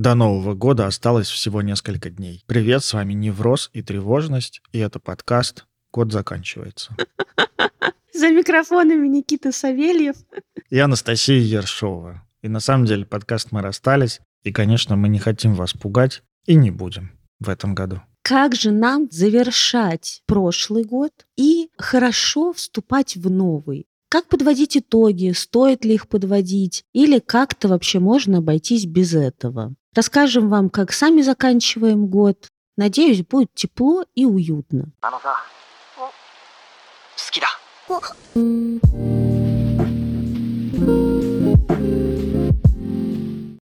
До Нового года осталось всего несколько дней. Привет, с вами Невроз и Тревожность, и это подкаст «Год заканчивается». За микрофонами Никита Савельев. И Анастасия Ершова. И на самом деле подкаст мы расстались, и, конечно, мы не хотим вас пугать, и не будем в этом году. Как же нам завершать прошлый год и хорошо вступать в новый? Как подводить итоги? Стоит ли их подводить? Или как-то вообще можно обойтись без этого? Расскажем вам, как сами заканчиваем год. Надеюсь, будет тепло и уютно.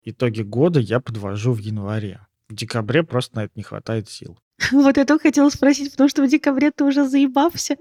Итоги года я подвожу в январе. В декабре просто на это не хватает сил. Вот это хотела спросить, потому что в декабре ты уже заебался.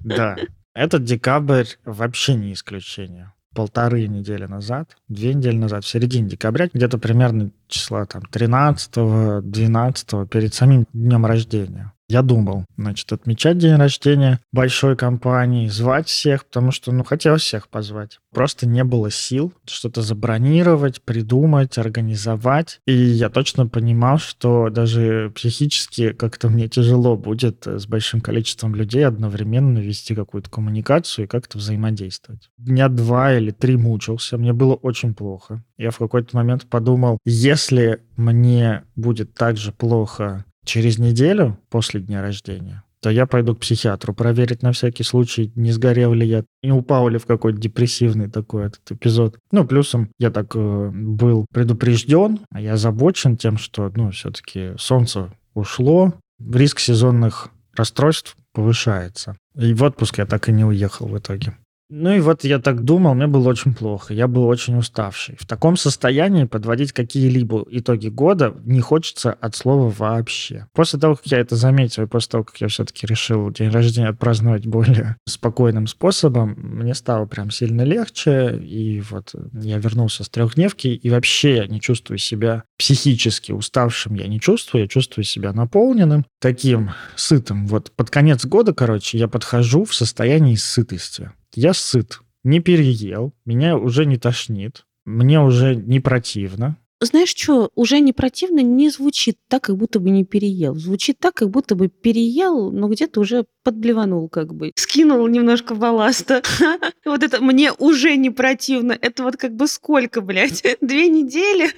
Да, этот декабрь вообще не исключение. Полторы недели назад, две недели назад, в середине декабря, где-то примерно числа там 13-12, перед самим днем рождения. Я думал, значит, отмечать день рождения большой компании, звать всех, потому что, ну, хотел всех позвать. Просто не было сил что-то забронировать, придумать, организовать. И я точно понимал, что даже психически как-то мне тяжело будет с большим количеством людей одновременно вести какую-то коммуникацию и как-то взаимодействовать. Дня два или три мучился, мне было очень плохо. Я в какой-то момент подумал, если мне будет так же плохо через неделю после дня рождения, то я пойду к психиатру проверить на всякий случай, не сгорел ли я, не упал ли в какой-то депрессивный такой этот эпизод. Ну, плюсом я так э, был предупрежден, а я озабочен тем, что, ну, все-таки солнце ушло, риск сезонных расстройств повышается. И в отпуск я так и не уехал в итоге. Ну и вот я так думал, мне было очень плохо, я был очень уставший. В таком состоянии подводить какие-либо итоги года не хочется от слова вообще. После того, как я это заметил, и после того, как я все-таки решил день рождения отпраздновать более спокойным способом, мне стало прям сильно легче, и вот я вернулся с трехдневки, и вообще я не чувствую себя психически уставшим, я не чувствую, я чувствую себя наполненным, таким сытым. Вот под конец года, короче, я подхожу в состоянии сытости я сыт, не переел, меня уже не тошнит, мне уже не противно. Знаешь что, уже не противно не звучит так, как будто бы не переел. Звучит так, как будто бы переел, но где-то уже подблеванул как бы. Скинул немножко балласта. Вот это мне уже не противно. Это вот как бы сколько, блядь? Две недели?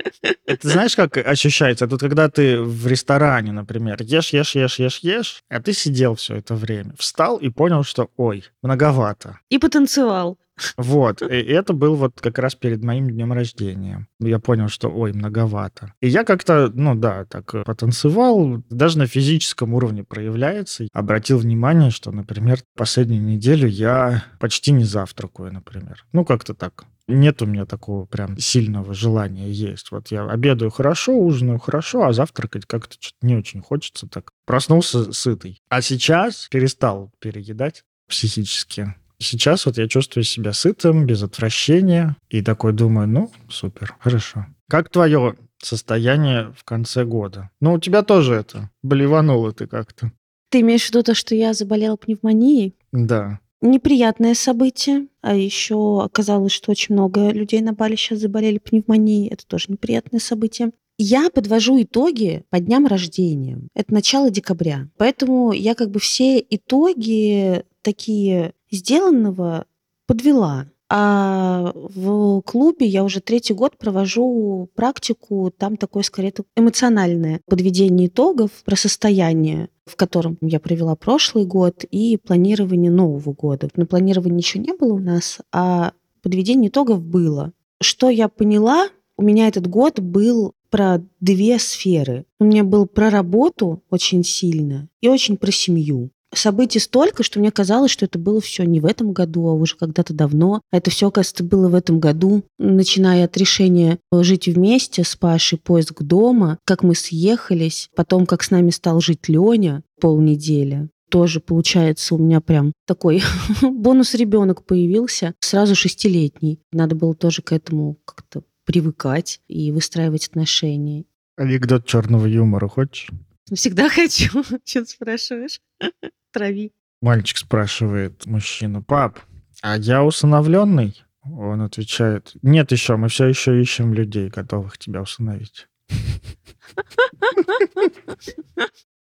Это знаешь, как ощущается? Тут когда ты в ресторане, например, ешь, ешь, ешь, ешь, ешь, а ты сидел все это время, встал и понял, что, ой, многовато. И потанцевал. Вот, и это был вот как раз перед моим днем рождения. Я понял, что, ой, многовато. И я как-то, ну да, так потанцевал, даже на физическом уровне проявляется. Обратил внимание, что, например, последнюю неделю я почти не завтракаю, например. Ну, как-то так. Нет у меня такого прям сильного желания есть. Вот я обедаю хорошо, ужинаю хорошо, а завтракать как-то что-то не очень хочется так. Проснулся сытый. А сейчас перестал переедать психически Сейчас вот я чувствую себя сытым, без отвращения, и такой думаю, ну, супер, хорошо. Как твое состояние в конце года? Ну, у тебя тоже это, блевануло ты как-то. Ты имеешь в виду то, что я заболела пневмонией? Да. Неприятное событие. А еще оказалось, что очень много людей на Бали сейчас заболели пневмонией. Это тоже неприятное событие. Я подвожу итоги по дням рождения. Это начало декабря. Поэтому я как бы все итоги такие сделанного подвела. А в клубе я уже третий год провожу практику, там такое скорее эмоциональное подведение итогов про состояние, в котором я провела прошлый год, и планирование нового года. Но планирования еще не было у нас, а подведение итогов было. Что я поняла, у меня этот год был про две сферы. У меня был про работу очень сильно и очень про семью событий столько, что мне казалось, что это было все не в этом году, а уже когда-то давно. Это все, оказывается, было в этом году, начиная от решения жить вместе с Пашей, поиск дома, как мы съехались, потом как с нами стал жить Леня полнедели, тоже получается у меня прям такой бонус ребенок появился, сразу шестилетний. Надо было тоже к этому как-то привыкать и выстраивать отношения. Анекдот черного юмора хочешь? Всегда хочу. Что ты спрашиваешь? Трави. Мальчик спрашивает мужчину, пап, а я усыновленный? Он отвечает, нет еще, мы все еще ищем людей, готовых тебя усыновить.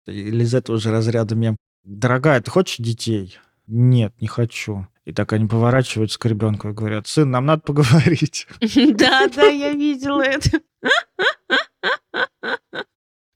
Или из этого же разряда мем. Дорогая, ты хочешь детей? Нет, не хочу. И так они поворачиваются к ребенку и говорят, сын, нам надо поговорить. Да, да, я видела это.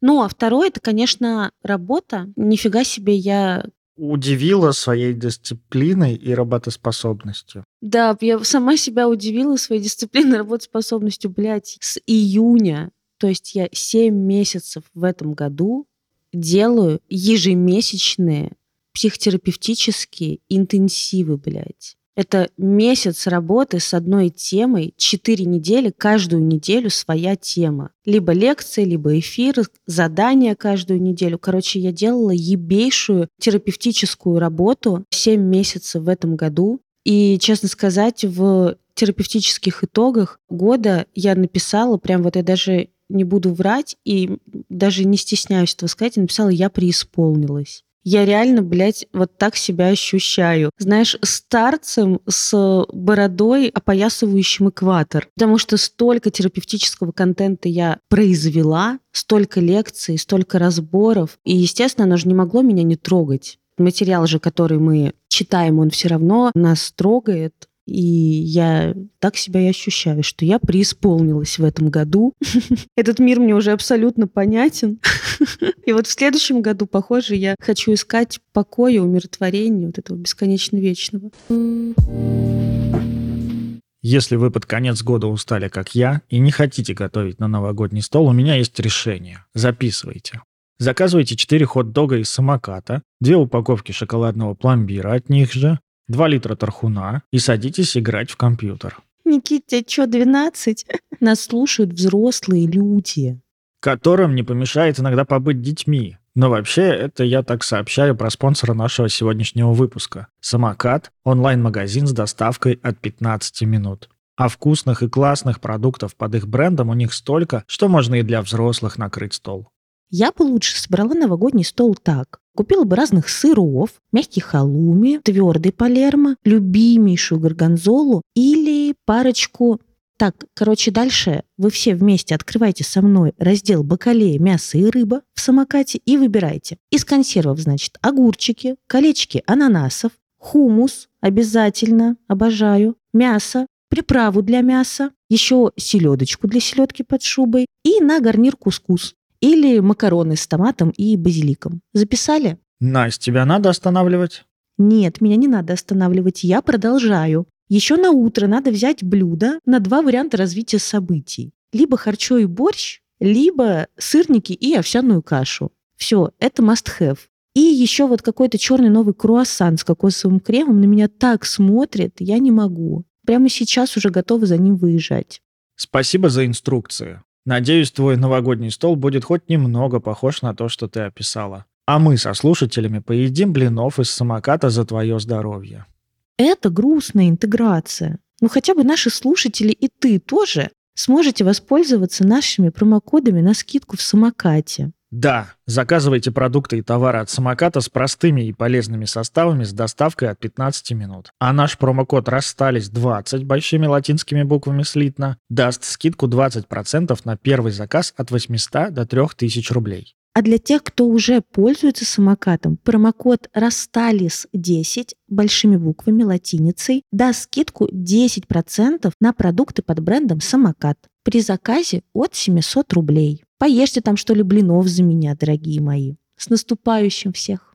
Ну, а второе, это, конечно, работа. Нифига себе я удивила своей дисциплиной и работоспособностью. Да, я сама себя удивила своей дисциплиной и работоспособностью, блядь, с июня. То есть я 7 месяцев в этом году делаю ежемесячные психотерапевтические интенсивы, блядь. Это месяц работы с одной темой, четыре недели, каждую неделю своя тема. Либо лекции, либо эфир, задания каждую неделю. Короче, я делала ебейшую терапевтическую работу 7 месяцев в этом году. И, честно сказать, в терапевтических итогах года я написала, прям вот я даже не буду врать и даже не стесняюсь этого сказать, я написала «я преисполнилась» я реально, блядь, вот так себя ощущаю. Знаешь, старцем с бородой, опоясывающим экватор. Потому что столько терапевтического контента я произвела, столько лекций, столько разборов. И, естественно, оно же не могло меня не трогать. Материал же, который мы читаем, он все равно нас трогает. И я так себя и ощущаю, что я преисполнилась в этом году. Этот мир мне уже абсолютно понятен. И вот в следующем году, похоже, я хочу искать покоя, умиротворения, вот этого бесконечно вечного. Если вы под конец года устали, как я, и не хотите готовить на новогодний стол, у меня есть решение. Записывайте. Заказывайте 4 хот-дога из самоката, 2 упаковки шоколадного пломбира от них же, 2 литра тархуна и садитесь играть в компьютер. Никите, что, 12? Нас слушают взрослые люди. Которым не помешает иногда побыть детьми. Но вообще, это я так сообщаю про спонсора нашего сегодняшнего выпуска. Самокат – онлайн-магазин с доставкой от 15 минут. А вкусных и классных продуктов под их брендом у них столько, что можно и для взрослых накрыть стол. Я бы лучше собрала новогодний стол так. Купила бы разных сыров, мягкий халуми, твердый палермо, любимейшую горгонзолу или парочку так, короче, дальше вы все вместе открывайте со мной раздел бакалея, мясо и рыба в самокате и выбирайте. Из консервов, значит, огурчики, колечки ананасов, хумус, обязательно, обожаю, мясо, приправу для мяса, еще селедочку для селедки под шубой и на гарнир кускус или макароны с томатом и базиликом. Записали? Настя, тебя надо останавливать? Нет, меня не надо останавливать, я продолжаю. Еще на утро надо взять блюдо на два варианта развития событий. Либо харчо и борщ, либо сырники и овсяную кашу. Все, это must have. И еще вот какой-то черный новый круассан с кокосовым кремом на меня так смотрит, я не могу. Прямо сейчас уже готова за ним выезжать. Спасибо за инструкции. Надеюсь, твой новогодний стол будет хоть немного похож на то, что ты описала. А мы со слушателями поедим блинов из самоката за твое здоровье. Это грустная интеграция. Ну хотя бы наши слушатели и ты тоже сможете воспользоваться нашими промокодами на скидку в самокате. Да, заказывайте продукты и товары от самоката с простыми и полезными составами с доставкой от 15 минут. А наш промокод «Расстались 20» большими латинскими буквами слитно даст скидку 20% на первый заказ от 800 до 3000 рублей. А для тех, кто уже пользуется самокатом, промокод «Расстались10» большими буквами латиницей даст скидку 10% на продукты под брендом «Самокат» при заказе от 700 рублей. Поешьте там что ли блинов за меня, дорогие мои. С наступающим всех!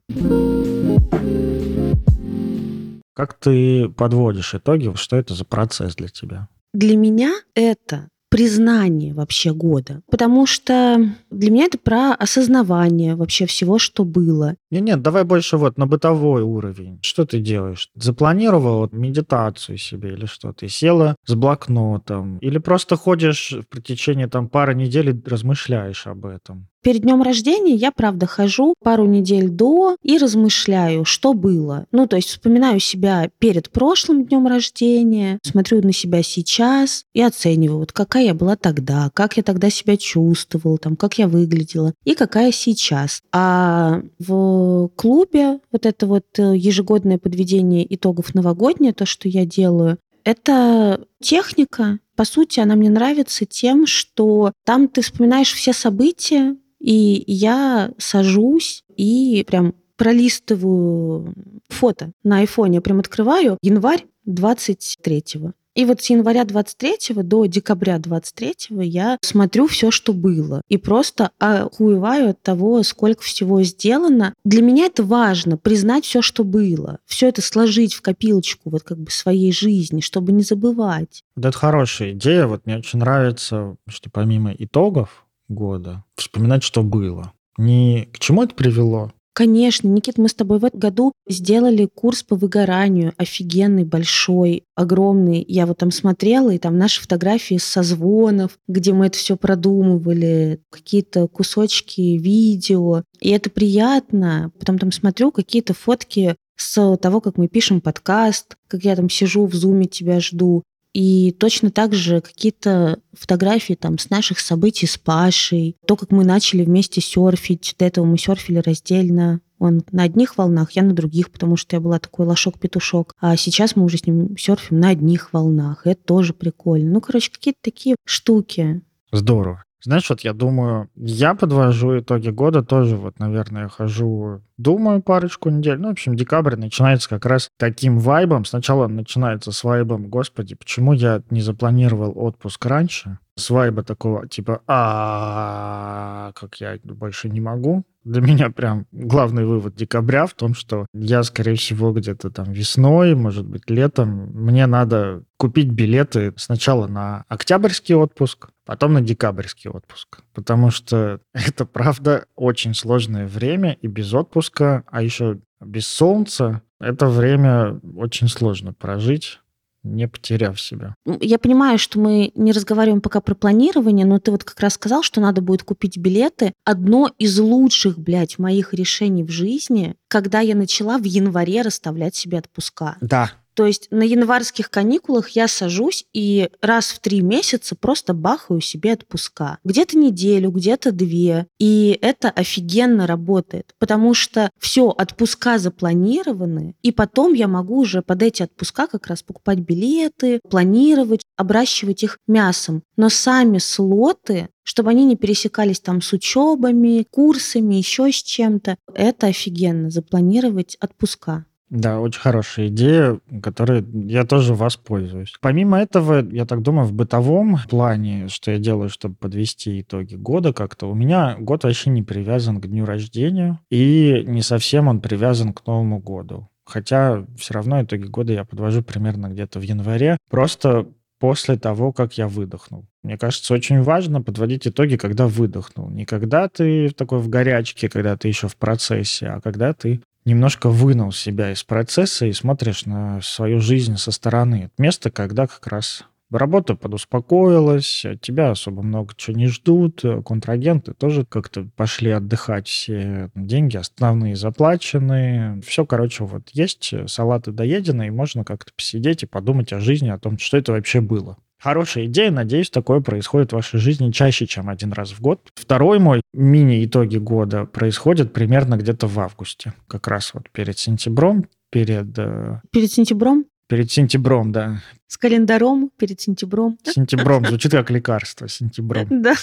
Как ты подводишь итоги? Что это за процесс для тебя? Для меня это признание вообще года. Потому что для меня это про осознавание вообще всего, что было. Нет, нет, давай больше вот на бытовой уровень. Что ты делаешь? Запланировала медитацию себе или что? Ты села с блокнотом? Или просто ходишь в течение там пары недель и размышляешь об этом? Перед днем рождения я, правда, хожу пару недель до и размышляю, что было. Ну, то есть вспоминаю себя перед прошлым днем рождения, смотрю на себя сейчас и оцениваю, вот какая я была тогда, как я тогда себя чувствовала, там, как я выглядела и какая сейчас. А в клубе вот это вот э, ежегодное подведение итогов новогоднее, то, что я делаю, это техника. По сути, она мне нравится тем, что там ты вспоминаешь все события, И я сажусь и прям пролистываю фото на айфоне, прям открываю январь 23-го. И вот с января 23 до декабря 23 я смотрю все, что было. И просто охуеваю от того, сколько всего сделано. Для меня это важно, признать все, что было. Все это сложить в копилочку вот как бы своей жизни, чтобы не забывать. Вот это хорошая идея. Вот мне очень нравится, что помимо итогов года, вспоминать, что было. Не к чему это привело, Конечно, Никит, мы с тобой в этом году сделали курс по выгоранию, офигенный, большой, огромный. Я вот там смотрела, и там наши фотографии с созвонов, где мы это все продумывали, какие-то кусочки видео. И это приятно. Потом там смотрю какие-то фотки с того, как мы пишем подкаст, как я там сижу в зуме, тебя жду. И точно так же какие-то фотографии там с наших событий с Пашей, то, как мы начали вместе серфить. До этого мы серфили раздельно. Он на одних волнах, я на других, потому что я была такой лошок-петушок. А сейчас мы уже с ним серфим на одних волнах. Это тоже прикольно. Ну, короче, какие-то такие штуки. Здорово. Знаешь, вот я думаю, я подвожу итоги года тоже, вот, наверное, хожу, думаю парочку недель. Ну, в общем, декабрь начинается как раз таким вайбом. Сначала начинается с вайбом, господи, почему я не запланировал отпуск раньше? С вайба такого, типа, а как я больше не могу. Для меня прям главный вывод декабря в том, что я, скорее всего, где-то там весной, может быть, летом, мне надо купить билеты сначала на октябрьский отпуск, потом на декабрьский отпуск. Потому что это, правда, очень сложное время, и без отпуска, а еще без солнца, это время очень сложно прожить не потеряв себя. Я понимаю, что мы не разговариваем пока про планирование, но ты вот как раз сказал, что надо будет купить билеты. Одно из лучших, блядь, моих решений в жизни, когда я начала в январе расставлять себе отпуска. Да, то есть на январских каникулах я сажусь и раз в три месяца просто бахаю себе отпуска. Где-то неделю, где-то две. И это офигенно работает, потому что все, отпуска запланированы, и потом я могу уже под эти отпуска как раз покупать билеты, планировать, обращивать их мясом. Но сами слоты чтобы они не пересекались там с учебами, курсами, еще с чем-то. Это офигенно, запланировать отпуска. Да, очень хорошая идея, которой я тоже воспользуюсь. Помимо этого, я так думаю, в бытовом плане, что я делаю, чтобы подвести итоги года как-то, у меня год вообще не привязан к дню рождения, и не совсем он привязан к Новому году. Хотя все равно итоги года я подвожу примерно где-то в январе, просто после того, как я выдохнул. Мне кажется, очень важно подводить итоги, когда выдохнул. Не когда ты такой в горячке, когда ты еще в процессе, а когда ты немножко вынул себя из процесса и смотришь на свою жизнь со стороны. Место, когда как раз работа подуспокоилась, от тебя особо много чего не ждут, контрагенты тоже как-то пошли отдыхать, все деньги основные заплачены, все, короче, вот есть салаты доедены, и можно как-то посидеть и подумать о жизни, о том, что это вообще было. Хорошая идея. Надеюсь, такое происходит в вашей жизни чаще, чем один раз в год. Второй мой мини-итоги года происходит примерно где-то в августе. Как раз вот перед сентябрем, перед... Э, перед сентябрем? Перед сентябрем, да. С календаром перед сентябрем. Сентябрем звучит как лекарство, сентябрем. Да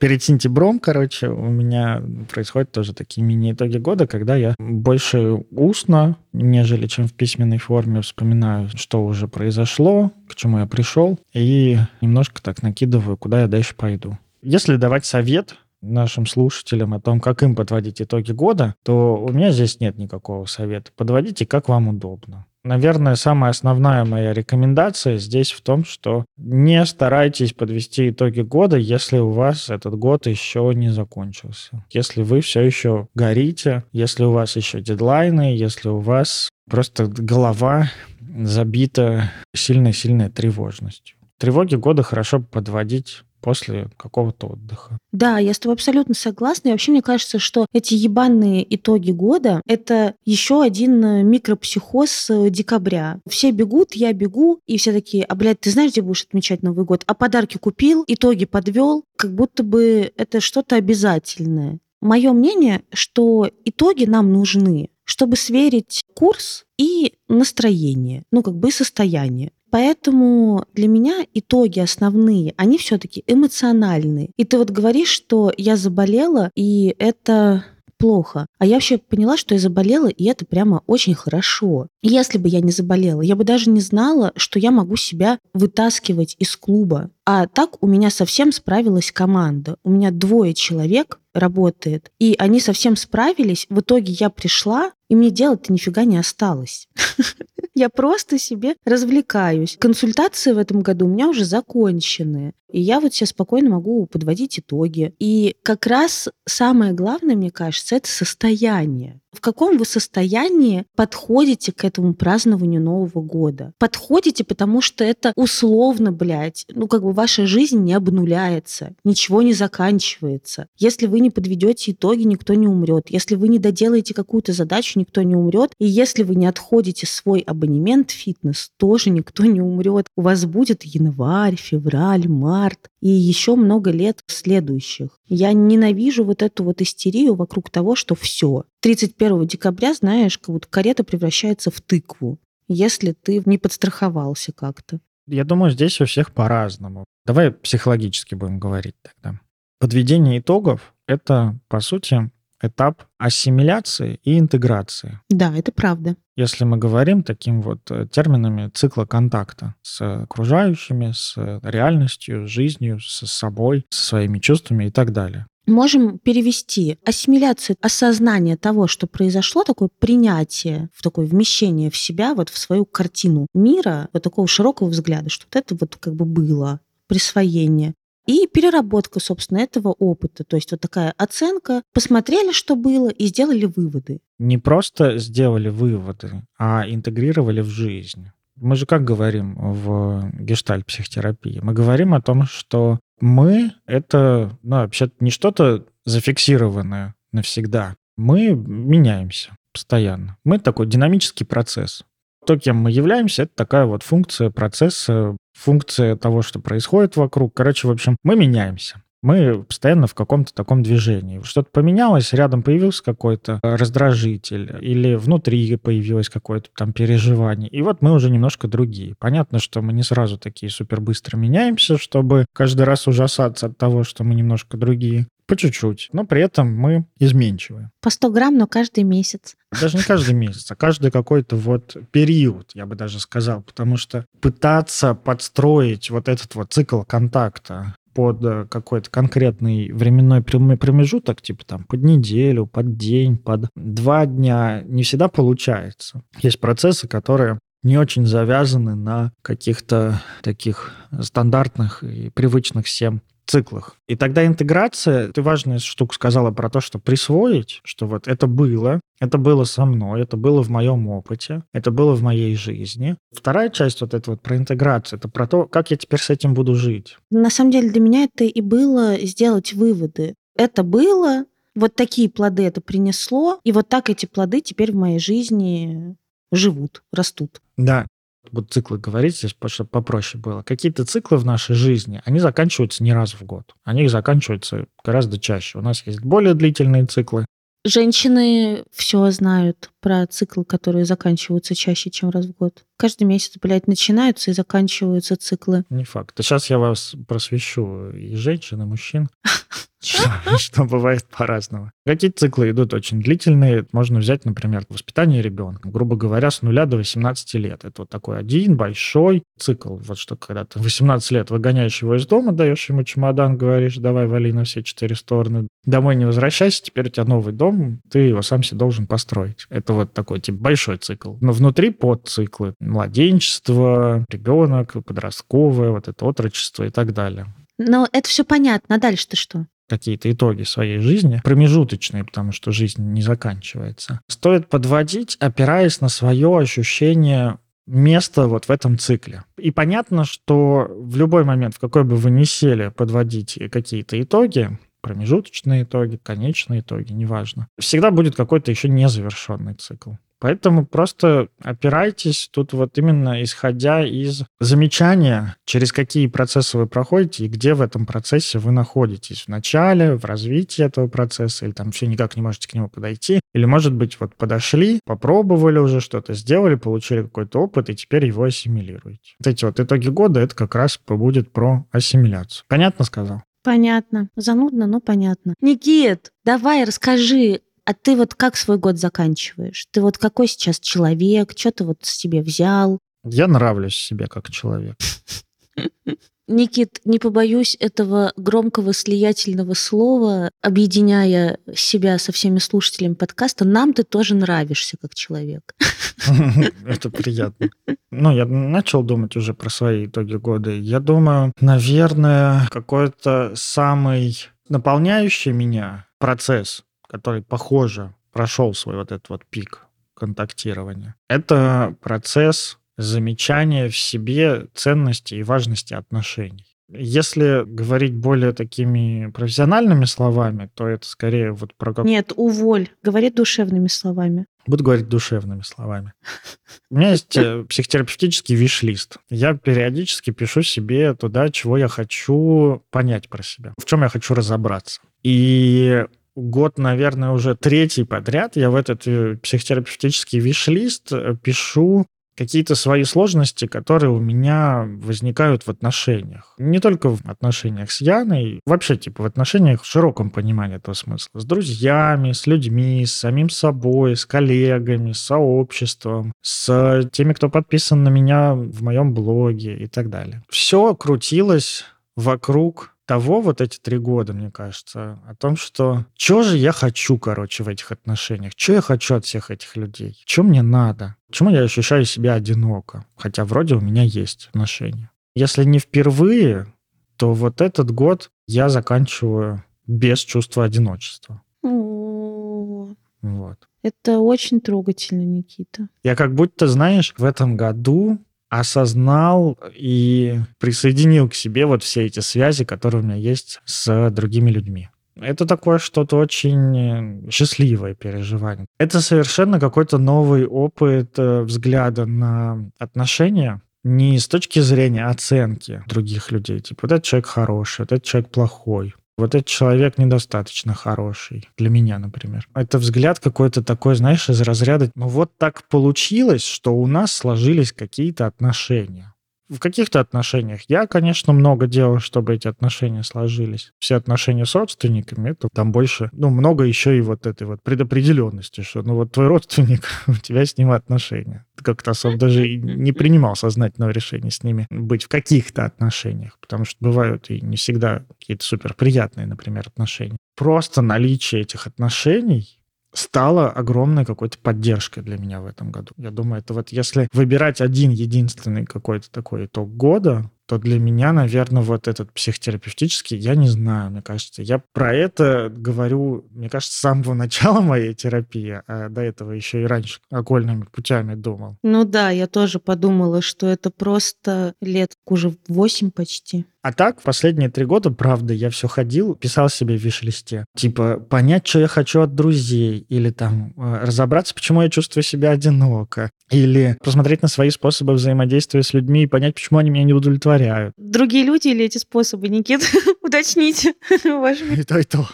перед сентябрем, короче, у меня происходят тоже такие мини-итоги года, когда я больше устно, нежели чем в письменной форме, вспоминаю, что уже произошло, к чему я пришел, и немножко так накидываю, куда я дальше пойду. Если давать совет нашим слушателям о том, как им подводить итоги года, то у меня здесь нет никакого совета. Подводите, как вам удобно. Наверное, самая основная моя рекомендация здесь в том, что не старайтесь подвести итоги года, если у вас этот год еще не закончился. Если вы все еще горите, если у вас еще дедлайны, если у вас просто голова забита сильной-сильной тревожностью. Тревоги года хорошо подводить после какого-то отдыха. Да, я с тобой абсолютно согласна. И вообще мне кажется, что эти ебаные итоги года — это еще один э, микропсихоз э, декабря. Все бегут, я бегу, и все такие, а, блядь, ты знаешь, где будешь отмечать Новый год? А подарки купил, итоги подвел, как будто бы это что-то обязательное. Мое мнение, что итоги нам нужны, чтобы сверить курс и настроение, ну, как бы состояние. Поэтому для меня итоги основные, они все-таки эмоциональные. И ты вот говоришь, что я заболела, и это плохо. А я вообще поняла, что я заболела, и это прямо очень хорошо. Если бы я не заболела, я бы даже не знала, что я могу себя вытаскивать из клуба. А так у меня совсем справилась команда. У меня двое человек работает, и они совсем справились. В итоге я пришла, и мне делать-то нифига не осталось. Я просто себе развлекаюсь. Консультации в этом году у меня уже закончены. И я вот сейчас спокойно могу подводить итоги. И как раз самое главное, мне кажется, это состояние. В каком вы состоянии подходите к этому празднованию Нового года? Подходите, потому что это условно, блядь, ну как бы ваша жизнь не обнуляется, ничего не заканчивается. Если вы не подведете итоги, никто не умрет. Если вы не доделаете какую-то задачу, никто не умрет. И если вы не отходите свой абонемент фитнес, тоже никто не умрет. У вас будет январь, февраль, март и еще много лет следующих. Я ненавижу вот эту вот истерию вокруг того, что все. 31 декабря, знаешь, как будто карета превращается в тыкву, если ты не подстраховался как-то. Я думаю, здесь у всех по-разному. Давай психологически будем говорить тогда. Подведение итогов — это, по сути, этап ассимиляции и интеграции. Да, это правда. Если мы говорим таким вот э, терминами цикла контакта с окружающими, с реальностью, с жизнью, с собой, со своими чувствами и так далее. Можем перевести ассимиляцию, осознание того, что произошло, такое принятие, в такое вмещение в себя, вот в свою картину мира, вот такого широкого взгляда, что вот это вот как бы было, присвоение и переработка, собственно, этого опыта. То есть вот такая оценка, посмотрели, что было, и сделали выводы. Не просто сделали выводы, а интегрировали в жизнь. Мы же как говорим в гештальт-психотерапии? Мы говорим о том, что мы — это ну, вообще не что-то зафиксированное навсегда. Мы меняемся постоянно. Мы такой динамический процесс. То, кем мы являемся, это такая вот функция процесса функция того, что происходит вокруг. Короче, в общем, мы меняемся. Мы постоянно в каком-то таком движении. Что-то поменялось, рядом появился какой-то раздражитель, или внутри появилось какое-то там переживание. И вот мы уже немножко другие. Понятно, что мы не сразу такие супер быстро меняемся, чтобы каждый раз ужасаться от того, что мы немножко другие. По чуть-чуть, но при этом мы изменчивы. По 100 грамм, но каждый месяц. Даже не каждый месяц, а каждый какой-то вот период, я бы даже сказал, потому что пытаться подстроить вот этот вот цикл контакта под э, какой-то конкретный временной промежуток, типа там под неделю, под день, под два дня, не всегда получается. Есть процессы, которые не очень завязаны на каких-то таких стандартных и привычных всем циклах. И тогда интеграция, ты важную штуку сказала про то, что присвоить, что вот это было, это было со мной, это было в моем опыте, это было в моей жизни. Вторая часть вот это вот про интеграцию, это про то, как я теперь с этим буду жить. На самом деле для меня это и было сделать выводы. Это было, вот такие плоды это принесло, и вот так эти плоды теперь в моей жизни живут, растут. Да, вот циклы говорить здесь, чтобы попроще было. Какие-то циклы в нашей жизни, они заканчиваются не раз в год. Они заканчиваются гораздо чаще. У нас есть более длительные циклы. Женщины все знают про циклы, которые заканчиваются чаще, чем раз в год. Каждый месяц, блядь, начинаются и заканчиваются циклы. Не факт. Сейчас я вас просвещу и женщин, и мужчин. что бывает по-разному. Какие циклы идут очень длительные. Можно взять, например, воспитание ребенка. Грубо говоря, с нуля до 18 лет. Это вот такой один большой цикл. Вот что когда ты 18 лет выгоняешь его из дома, даешь ему чемодан, говоришь, давай вали на все четыре стороны. Домой не возвращайся, теперь у тебя новый дом, ты его сам себе должен построить. Это вот такой типа большой цикл. Но внутри подциклы. Младенчество, ребенок, подростковое, вот это отрочество и так далее. Но это все понятно. А дальше-то что? какие-то итоги своей жизни, промежуточные, потому что жизнь не заканчивается, стоит подводить, опираясь на свое ощущение места вот в этом цикле. И понятно, что в любой момент, в какой бы вы ни сели подводить какие-то итоги, промежуточные итоги, конечные итоги, неважно, всегда будет какой-то еще незавершенный цикл. Поэтому просто опирайтесь тут вот именно исходя из замечания, через какие процессы вы проходите и где в этом процессе вы находитесь. В начале, в развитии этого процесса, или там все никак не можете к нему подойти. Или, может быть, вот подошли, попробовали уже что-то, сделали, получили какой-то опыт, и теперь его ассимилируете. Вот эти вот итоги года, это как раз будет про ассимиляцию. Понятно сказал? Понятно. Занудно, но понятно. Никит, давай расскажи, а ты вот как свой год заканчиваешь? Ты вот какой сейчас человек? Что ты вот себе взял? Я нравлюсь себе как человек. Никит, не побоюсь этого громкого слиятельного слова, объединяя себя со всеми слушателями подкаста, нам ты тоже нравишься как человек. Это приятно. Ну, я начал думать уже про свои итоги года. Я думаю, наверное, какой-то самый наполняющий меня процесс который, похоже, прошел свой вот этот вот пик контактирования. Это процесс замечания в себе ценности и важности отношений. Если говорить более такими профессиональными словами, то это скорее вот про... Как... Нет, уволь. Говори душевными словами. Буду говорить душевными словами. У меня есть э, психотерапевтический виш-лист. Я периодически пишу себе туда, чего я хочу понять про себя, в чем я хочу разобраться. И год, наверное, уже третий подряд я в этот э, психотерапевтический виш-лист э, пишу какие-то свои сложности, которые у меня возникают в отношениях. Не только в отношениях с Яной, вообще типа в отношениях в широком понимании этого смысла. С друзьями, с людьми, с самим собой, с коллегами, с сообществом, с теми, кто подписан на меня в моем блоге и так далее. Все крутилось вокруг того вот эти три года, мне кажется, о том, что что же я хочу, короче, в этих отношениях, что я хочу от всех этих людей, что мне надо, почему я ощущаю себя одиноко, хотя вроде у меня есть отношения. Если не впервые, то вот этот год я заканчиваю без чувства одиночества. Вот. Это очень трогательно, Никита. Я как будто, знаешь, в этом году осознал и присоединил к себе вот все эти связи, которые у меня есть с другими людьми. Это такое что-то очень счастливое переживание. Это совершенно какой-то новый опыт э, взгляда на отношения, не с точки зрения оценки других людей. Типа, вот этот человек хороший, вот этот человек плохой вот этот человек недостаточно хороший. Для меня, например. Это взгляд какой-то такой, знаешь, из разряда, ну вот так получилось, что у нас сложились какие-то отношения в каких-то отношениях я, конечно, много делал, чтобы эти отношения сложились. Все отношения с родственниками, это там больше, ну, много еще и вот этой вот предопределенности, что, ну, вот твой родственник, у тебя с ним отношения. Ты как-то особо даже не принимал сознательного решения с ними быть в каких-то отношениях, потому что бывают и не всегда какие-то супер приятные, например, отношения. Просто наличие этих отношений стала огромной какой-то поддержкой для меня в этом году. Я думаю, это вот если выбирать один единственный какой-то такой итог года, то для меня, наверное, вот этот психотерапевтический, я не знаю, мне кажется. Я про это говорю, мне кажется, с самого начала моей терапии, а до этого еще и раньше окольными путями думал. Ну да, я тоже подумала, что это просто лет уже восемь почти. А так, последние три года, правда, я все ходил, писал себе в виш-листе. Типа, понять, что я хочу от друзей, или там э, разобраться, почему я чувствую себя одиноко, или посмотреть на свои способы взаимодействия с людьми и понять, почему они меня не удовлетворяют. Другие люди или эти способы, Никит? Уточните. И то, и то.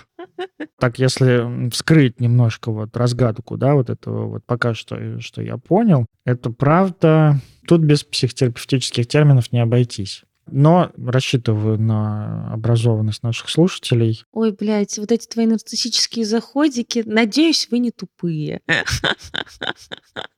Так, если вскрыть немножко вот разгадку, да, вот этого вот пока что, что я понял, это правда, тут без психотерапевтических терминов не обойтись но рассчитываю на образованность наших слушателей. Ой, блядь, вот эти твои нарциссические заходики. Надеюсь, вы не тупые.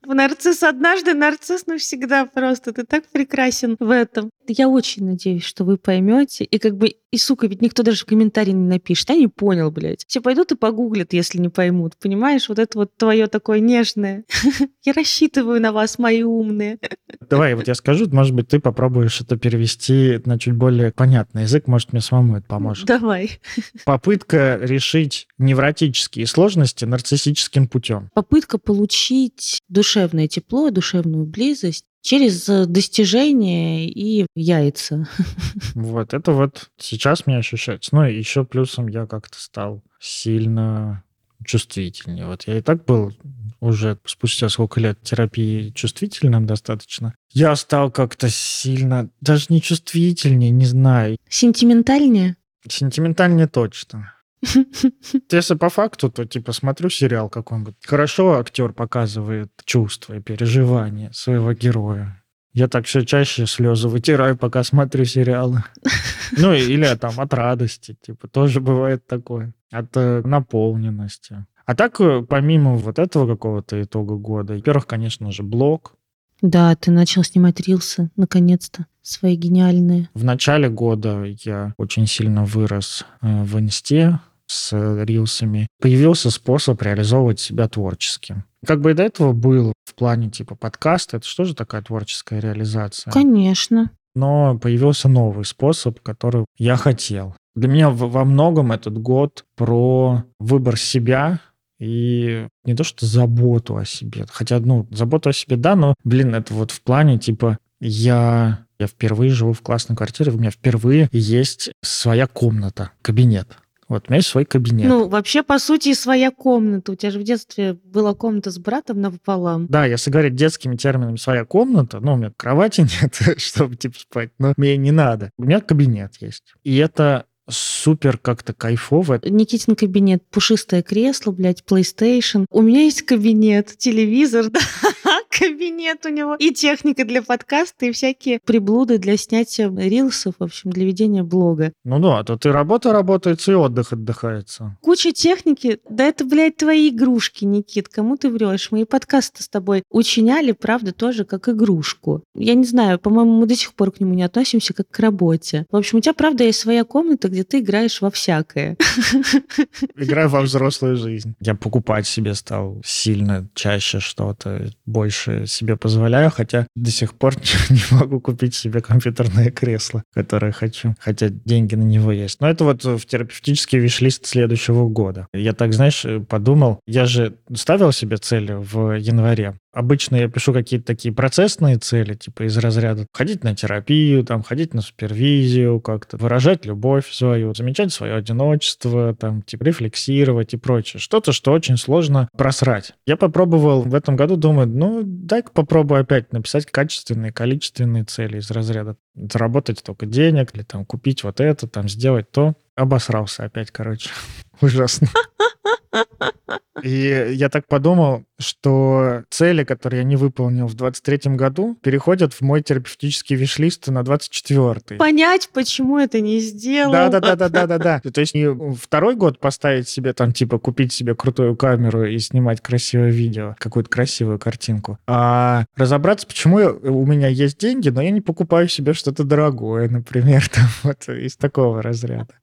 В нарцисс однажды, нарцисс навсегда просто. Ты так прекрасен в этом. Я очень надеюсь, что вы поймете. И как бы, и сука, ведь никто даже в комментарии не напишет. Я не понял, блядь. Все пойдут и погуглят, если не поймут. Понимаешь, вот это вот твое такое нежное. Я рассчитываю на вас, мои умные. Давай, вот я скажу, может быть, ты попробуешь это перевести на чуть более понятный язык, может, мне самому это поможет. Давай. Попытка решить невротические сложности нарциссическим путем. Попытка получить душевное тепло, душевную близость через достижения и яйца. Вот, это вот сейчас мне ощущается. Ну, и еще плюсом я как-то стал сильно чувствительнее. Вот я и так был уже спустя сколько лет терапии чувствительным достаточно. Я стал как-то сильно, даже не чувствительнее, не знаю. Сентиментальнее? Сентиментальнее точно. Если по факту, то типа смотрю сериал какой-нибудь. Хорошо актер показывает чувства и переживания своего героя. Я так все чаще слезы вытираю, пока смотрю сериалы. Ну, или там от радости, типа, тоже бывает такое. От э, наполненности. А так, э, помимо вот этого какого-то итога года, во-первых, конечно же, блог. Да, ты начал снимать рилсы, наконец-то, свои гениальные. В начале года я очень сильно вырос э, в инсте, с рилсами, появился способ реализовывать себя творчески. Как бы и до этого был в плане типа подкаста, это что же такая творческая реализация? Конечно. Но появился новый способ, который я хотел. Для меня во многом этот год про выбор себя, и не то что заботу о себе. Хотя, ну, заботу о себе, да, но, блин, это вот в плане, типа, я, я впервые живу в классной квартире, у меня впервые есть своя комната, кабинет. Вот, у меня есть свой кабинет. Ну, вообще, по сути, своя комната. У тебя же в детстве была комната с братом напополам. Да, если говорить детскими терминами «своя комната», ну, у меня кровати нет, чтобы, типа, спать, но мне не надо. У меня кабинет есть. И это супер как-то кайфово. Никитин кабинет, пушистое кресло, блядь, PlayStation. У меня есть кабинет, телевизор, да, кабинет у него. И техника для подкаста, и всякие приблуды для снятия рилсов, в общем, для ведения блога. Ну да, то ты работа работается и отдых отдыхается. Куча техники. Да это, блядь, твои игрушки, Никит. Кому ты врешь? Мы и подкасты с тобой учиняли, правда, тоже как игрушку. Я не знаю, по-моему, мы до сих пор к нему не относимся как к работе. В общем, у тебя, правда, есть своя комната, где ты играешь во всякое. Играю во взрослую жизнь. Я покупать себе стал сильно чаще что-то, больше себе позволяю, хотя до сих пор не могу купить себе компьютерное кресло, которое хочу, хотя деньги на него есть. Но это вот в терапевтический виш-лист следующего года. Я так, знаешь, подумал, я же ставил себе цель в январе Обычно я пишу какие-то такие процессные цели, типа из разряда ходить на терапию, там, ходить на супервизию, как-то выражать любовь свою, замечать свое одиночество, там, типа рефлексировать и прочее. Что-то, что очень сложно просрать. Я попробовал в этом году, думаю, ну, дай-ка попробую опять написать качественные, количественные цели из разряда заработать столько денег, или там купить вот это, там, сделать то. Обосрался опять, короче. Ужасно. И я так подумал, что цели, которые я не выполнил в 23 году, переходят в мой терапевтический виш-лист на 24 Понять, почему это не сделал. Да-да-да-да-да-да. То есть не второй год поставить себе там, типа, купить себе крутую камеру и снимать красивое видео, какую-то красивую картинку, а разобраться, почему у меня есть деньги, но я не покупаю себе что-то дорогое, например, там, вот из такого разряда.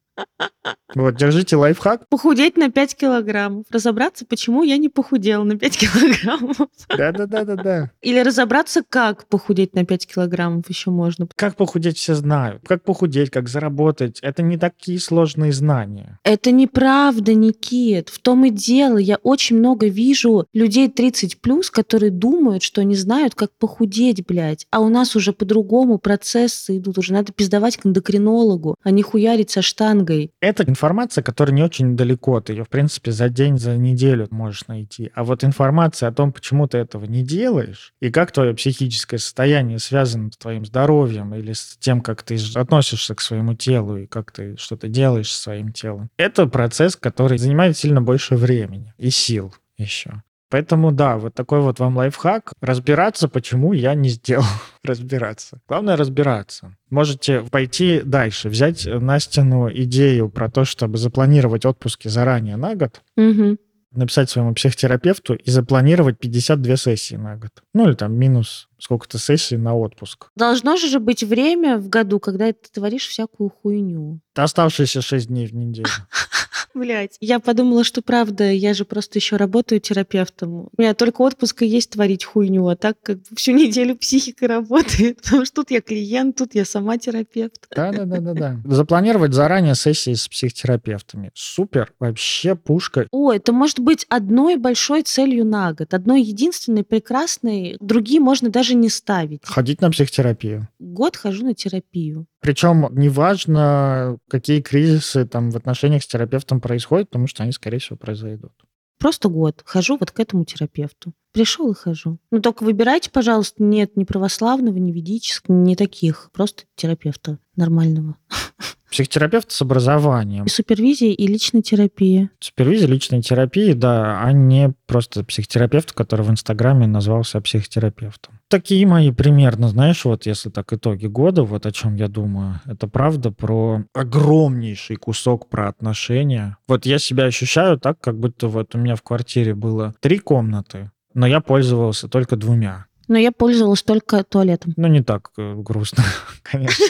Вот, держите лайфхак. Похудеть на 5 килограммов. Разобраться, почему я не похудела на 5 килограммов. Да-да-да-да-да. Или разобраться, как похудеть на 5 килограммов еще можно. Как похудеть все знают. Как похудеть, как заработать. Это не такие сложные знания. Это неправда, Никит. В том и дело. Я очень много вижу людей 30 плюс, которые думают, что они знают, как похудеть, блядь. А у нас уже по-другому процессы идут. Уже надо пиздовать к эндокринологу, а не хуярить со штангой. Это информация, которая не очень далеко. Ты ее, в принципе, за день, за неделю можешь найти. А вот информация о том, почему ты этого не делаешь, и как твое психическое состояние связано с твоим здоровьем или с тем, как ты относишься к своему телу и как ты что-то делаешь со своим телом, это процесс, который занимает сильно больше времени и сил еще. Поэтому да, вот такой вот вам лайфхак. Разбираться, почему я не сделал. разбираться. Главное разбираться. Можете пойти дальше, взять Настину идею про то, чтобы запланировать отпуски заранее на год. Угу написать своему психотерапевту и запланировать 52 сессии на год. Ну или там минус сколько-то сессий на отпуск. Должно же быть время в году, когда ты творишь всякую хуйню. Оставшиеся 6 дней в неделю. Блять, я подумала, что правда, я же просто еще работаю терапевтом. У меня только отпуск и есть творить хуйню, а так как всю неделю психика работает, потому что тут я клиент, тут я сама терапевт. Да-да-да-да-да. Запланировать заранее сессии с психотерапевтами. Супер, вообще пушка. О, это может быть одной большой целью на год, одной единственной прекрасной, другие можно даже не ставить. Ходить на психотерапию. Год хожу на терапию. Причем неважно, какие кризисы там в отношениях с терапевтом происходят, потому что они, скорее всего, произойдут. Просто год хожу вот к этому терапевту. Пришел и хожу. Но только выбирайте, пожалуйста, нет ни православного, ни ведического, ни таких. Просто терапевта нормального. Психотерапевт с образованием. И супервизия и личная терапия. Супервизия личной терапии, да, а не просто психотерапевт, который в Инстаграме назвался психотерапевтом. Такие мои примерно, знаешь, вот если так итоги года, вот о чем я думаю, это правда про огромнейший кусок про отношения. Вот я себя ощущаю так, как будто вот у меня в квартире было три комнаты, но я пользовался только двумя. Но я пользовалась только туалетом. Ну, не так э, грустно, конечно.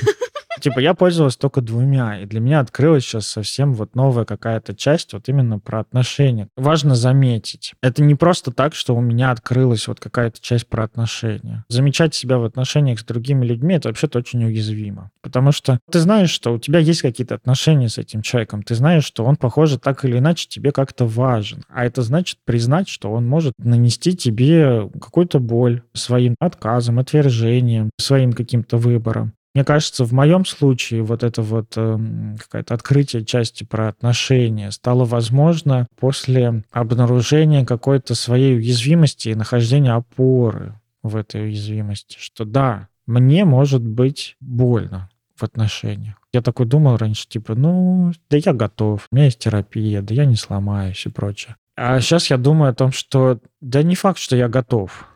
Типа я пользовалась только двумя, и для меня открылась сейчас совсем вот новая какая-то часть вот именно про отношения. Важно заметить, это не просто так, что у меня открылась вот какая-то часть про отношения. Замечать себя в отношениях с другими людьми — это вообще-то очень уязвимо. Потому что ты знаешь, что у тебя есть какие-то отношения с этим человеком, ты знаешь, что он, похоже, так или иначе тебе как-то важен. А это значит признать, что он может нанести тебе какую-то боль своим отказом, отвержением, своим каким-то выбором. Мне кажется, в моем случае вот это вот э, какое-то открытие части про отношения стало возможно после обнаружения какой-то своей уязвимости и нахождения опоры в этой уязвимости, что да, мне может быть больно в отношениях. Я такой думал раньше, типа, ну, да я готов, у меня есть терапия, да я не сломаюсь и прочее. А сейчас я думаю о том, что да не факт, что я готов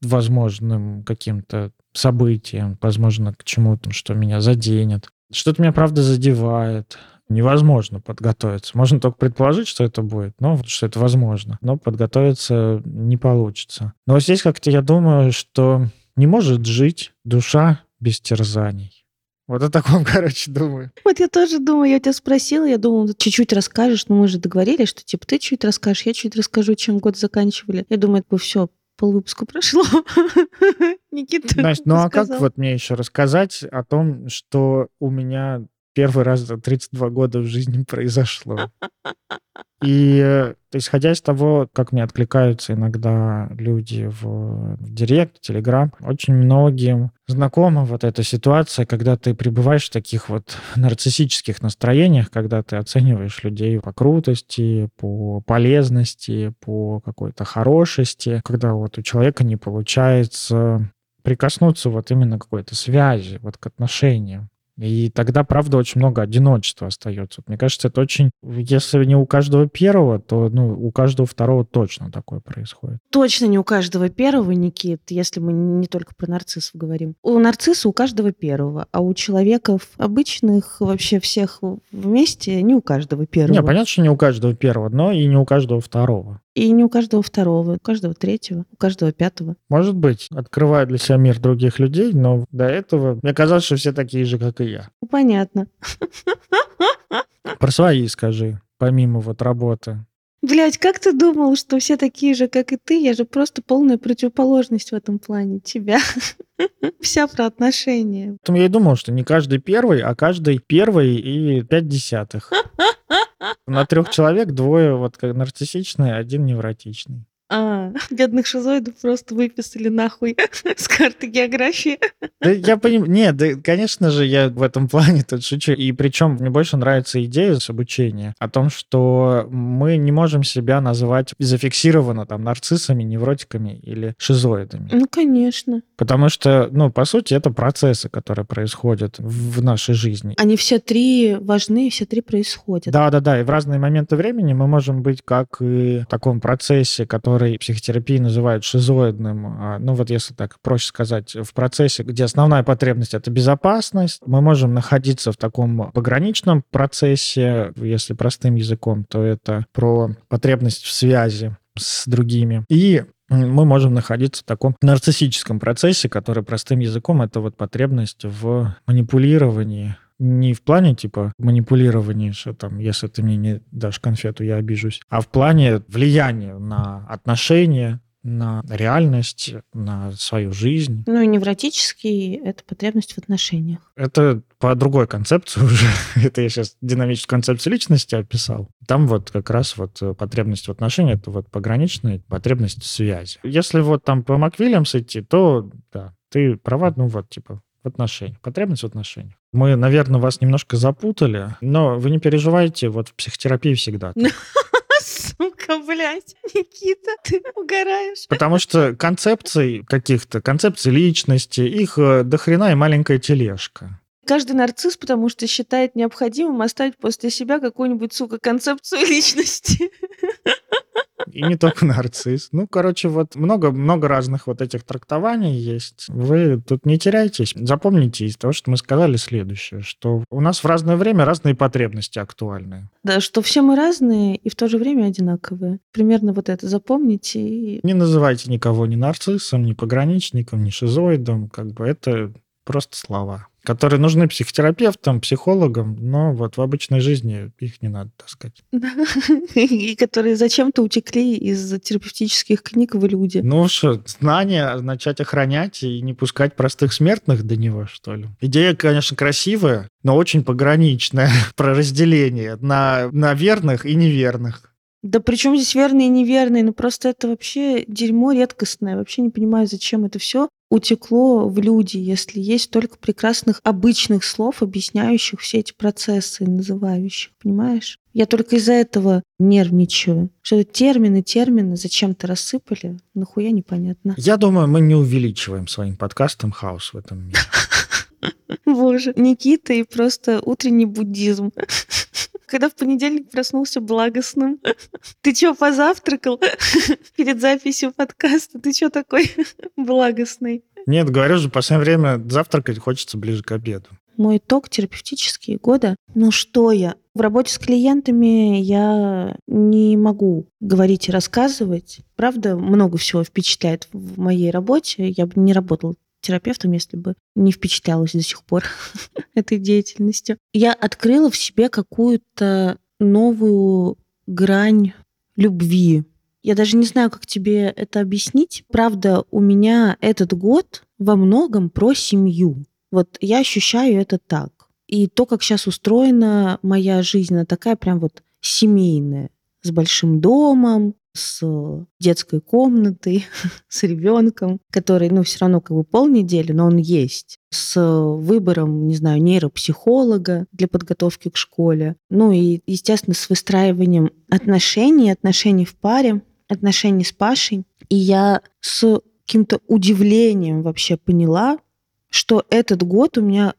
возможным каким-то событиям, возможно, к чему-то, что меня заденет. Что-то меня, правда, задевает. Невозможно подготовиться. Можно только предположить, что это будет, но что это возможно. Но подготовиться не получится. Но вот здесь как-то я думаю, что не может жить душа без терзаний. Вот о таком, короче, думаю. Вот я тоже думаю, я тебя спросила, я думала, чуть-чуть расскажешь, но мы же договорились, что типа ты чуть расскажешь, я чуть расскажу, чем год заканчивали. Я думаю, это все, полвыпуска прошло. Никита Настя, ну а как вот мне еще рассказать о том, что у меня первый раз за 32 года в жизни произошло? И э, исходя из того, как мне откликаются иногда люди в, в Директ, Телеграм, очень многим знакома вот эта ситуация, когда ты пребываешь в таких вот нарциссических настроениях, когда ты оцениваешь людей по крутости, по полезности, по какой-то хорошести, когда вот у человека не получается прикоснуться вот именно к какой-то связи, вот к отношениям. И тогда, правда, очень много одиночества остается. Мне кажется, это очень... Если не у каждого первого, то ну, у каждого второго точно такое происходит. Точно не у каждого первого, Никит, если мы не только про нарциссов говорим. У нарцисса у каждого первого, а у человеков обычных вообще всех вместе не у каждого первого. Не, понятно, что не у каждого первого, но и не у каждого второго. И не у каждого второго, у каждого третьего, у каждого пятого. Может быть, открываю для себя мир других людей, но до этого мне казалось, что все такие же, как и я. Ну, понятно. Про свои скажи, помимо вот работы. Блять, как ты думал, что все такие же, как и ты? Я же просто полная противоположность в этом плане тебя. Вся про отношения. Поэтому я и думал, что не каждый первый, а каждый первый и пять десятых. На трех человек двое вот как нарциссичные, один невротичный. А, бедных шизоидов просто выписали нахуй с карты географии. Да я понимаю. Нет, да, конечно же, я в этом плане тут шучу. И причем мне больше нравится идея с обучения о том, что мы не можем себя называть зафиксированно там нарциссами, невротиками или шизоидами. Ну, конечно. Потому что, ну, по сути, это процессы, которые происходят в нашей жизни. Они все три важны, все три происходят. Да-да-да, и в разные моменты времени мы можем быть как и в таком процессе, который психотерапии называют шизоидным. А, ну, вот если так проще сказать, в процессе, где основная потребность — это безопасность, мы можем находиться в таком пограничном процессе, если простым языком, то это про потребность в связи с другими. И мы можем находиться в таком нарциссическом процессе, который простым языком это вот потребность в манипулировании, не в плане типа манипулирования, что там, если ты мне не дашь конфету, я обижусь, а в плане влияния на отношения, на реальность, на свою жизнь. Ну и невротический — это потребность в отношениях. Это по другой концепции уже. это я сейчас динамическую концепцию личности описал. Там вот как раз вот потребность в отношениях — это вот пограничная потребность в связи. Если вот там по Маквильямс идти, то да, ты права, ну вот типа в отношениях, потребность в отношениях. Мы, наверное, вас немножко запутали, но вы не переживайте, вот в психотерапии всегда. Сука, блядь, Никита, ты угораешь. Потому что концепций каких-то, концепций личности, их э, до хрена и маленькая тележка. Каждый нарцисс, потому что считает необходимым оставить после себя какую-нибудь, сука, концепцию личности. И не только нарцисс. Ну, короче, вот много-много разных вот этих трактований есть. Вы тут не теряйтесь. Запомните из того, что мы сказали следующее, что у нас в разное время разные потребности актуальны. Да, что все мы разные и в то же время одинаковые. Примерно вот это запомните. И... Не называйте никого ни нарциссом, ни пограничником, ни шизоидом. Как бы это просто слова которые нужны психотерапевтам, психологам, но вот в обычной жизни их не надо таскать. И которые зачем-то утекли из терапевтических книг в люди. Ну что, знания начать охранять и не пускать простых смертных до него, что ли? Идея, конечно, красивая, но очень пограничная про разделение на, на верных и неверных. Да причем здесь верные и неверные? Ну просто это вообще дерьмо редкостное. Вообще не понимаю, зачем это все утекло в люди, если есть только прекрасных обычных слов, объясняющих все эти процессы, называющих, понимаешь? Я только из-за этого нервничаю. Что термины, термины зачем-то рассыпали, нахуя непонятно. Я думаю, мы не увеличиваем своим подкастом хаос в этом мире. Боже, Никита и просто утренний буддизм когда в понедельник проснулся благостным. Ты что, позавтракал перед записью подкаста? Ты что такой благостный? Нет, говорю же, в последнее время завтракать хочется ближе к обеду. Мой итог терапевтические годы. Ну что я? В работе с клиентами я не могу говорить и рассказывать. Правда, много всего впечатляет в моей работе. Я бы не работала терапевтом, если бы не впечатлялась до сих пор этой деятельностью. Я открыла в себе какую-то новую грань любви. Я даже не знаю, как тебе это объяснить. Правда, у меня этот год во многом про семью. Вот я ощущаю это так. И то, как сейчас устроена моя жизнь, она такая прям вот семейная, с большим домом, с детской комнатой, с ребенком, который, ну, все равно как бы полнедели, но он есть, с выбором, не знаю, нейропсихолога для подготовки к школе, ну и, естественно, с выстраиванием отношений, отношений в паре, отношений с Пашей. И я с каким-то удивлением вообще поняла, что этот год у меня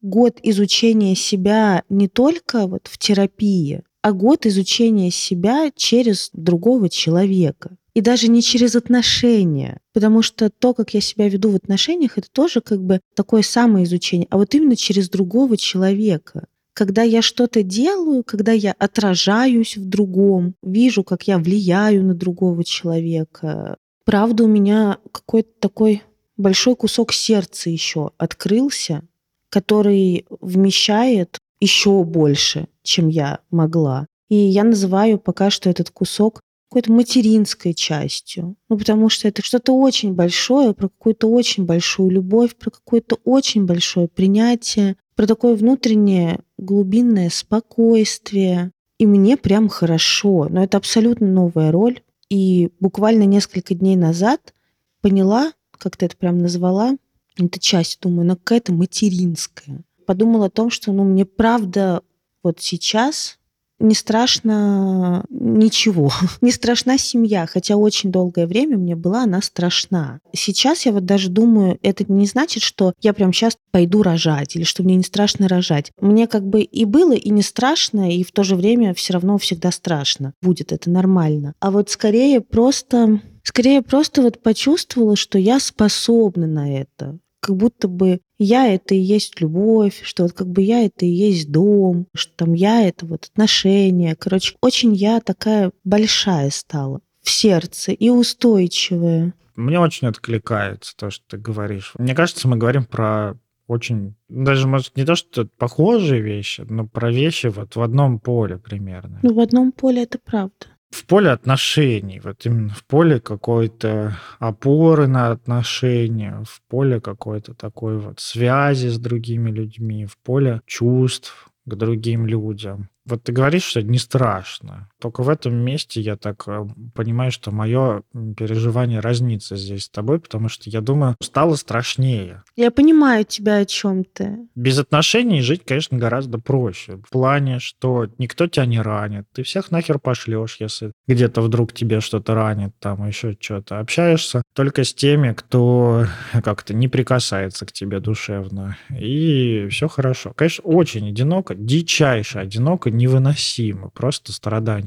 год изучения себя не только вот в терапии, а год изучения себя через другого человека. И даже не через отношения, потому что то, как я себя веду в отношениях, это тоже как бы такое самоизучение, а вот именно через другого человека. Когда я что-то делаю, когда я отражаюсь в другом, вижу, как я влияю на другого человека. Правда, у меня какой-то такой большой кусок сердца еще открылся, который вмещает еще больше, чем я могла. И я называю пока что этот кусок какой-то материнской частью. Ну, потому что это что-то очень большое, про какую-то очень большую любовь, про какое-то очень большое принятие, про такое внутреннее глубинное спокойствие. И мне прям хорошо. Но это абсолютно новая роль. И буквально несколько дней назад поняла, как ты это прям назвала, эта часть, думаю, она какая-то материнская подумала о том, что ну, мне правда вот сейчас не страшно ничего. не страшна семья, хотя очень долгое время мне была она страшна. Сейчас я вот даже думаю, это не значит, что я прям сейчас пойду рожать или что мне не страшно рожать. Мне как бы и было, и не страшно, и в то же время все равно всегда страшно. Будет это нормально. А вот скорее просто скорее просто вот почувствовала, что я способна на это, как будто бы я это и есть любовь, что вот как бы я это и есть дом, что там я это вот отношения. Короче, очень я такая большая стала в сердце и устойчивая. Мне очень откликается то, что ты говоришь. Мне кажется, мы говорим про очень, даже, может, не то, что похожие вещи, но про вещи вот в одном поле примерно. Ну, в одном поле это правда в поле отношений, вот именно в поле какой-то опоры на отношения, в поле какой-то такой вот связи с другими людьми, в поле чувств к другим людям. Вот ты говоришь, что не страшно. Только в этом месте я так э, понимаю, что мое переживание разнится здесь с тобой, потому что я думаю, стало страшнее. Я понимаю тебя, о чем ты. Без отношений жить, конечно, гораздо проще. В плане, что никто тебя не ранит. Ты всех нахер пошлешь, если где-то вдруг тебе что-то ранит, там еще что-то. Общаешься только с теми, кто как-то не прикасается к тебе душевно. И все хорошо. Конечно, очень одиноко, дичайше одиноко, невыносимо. Просто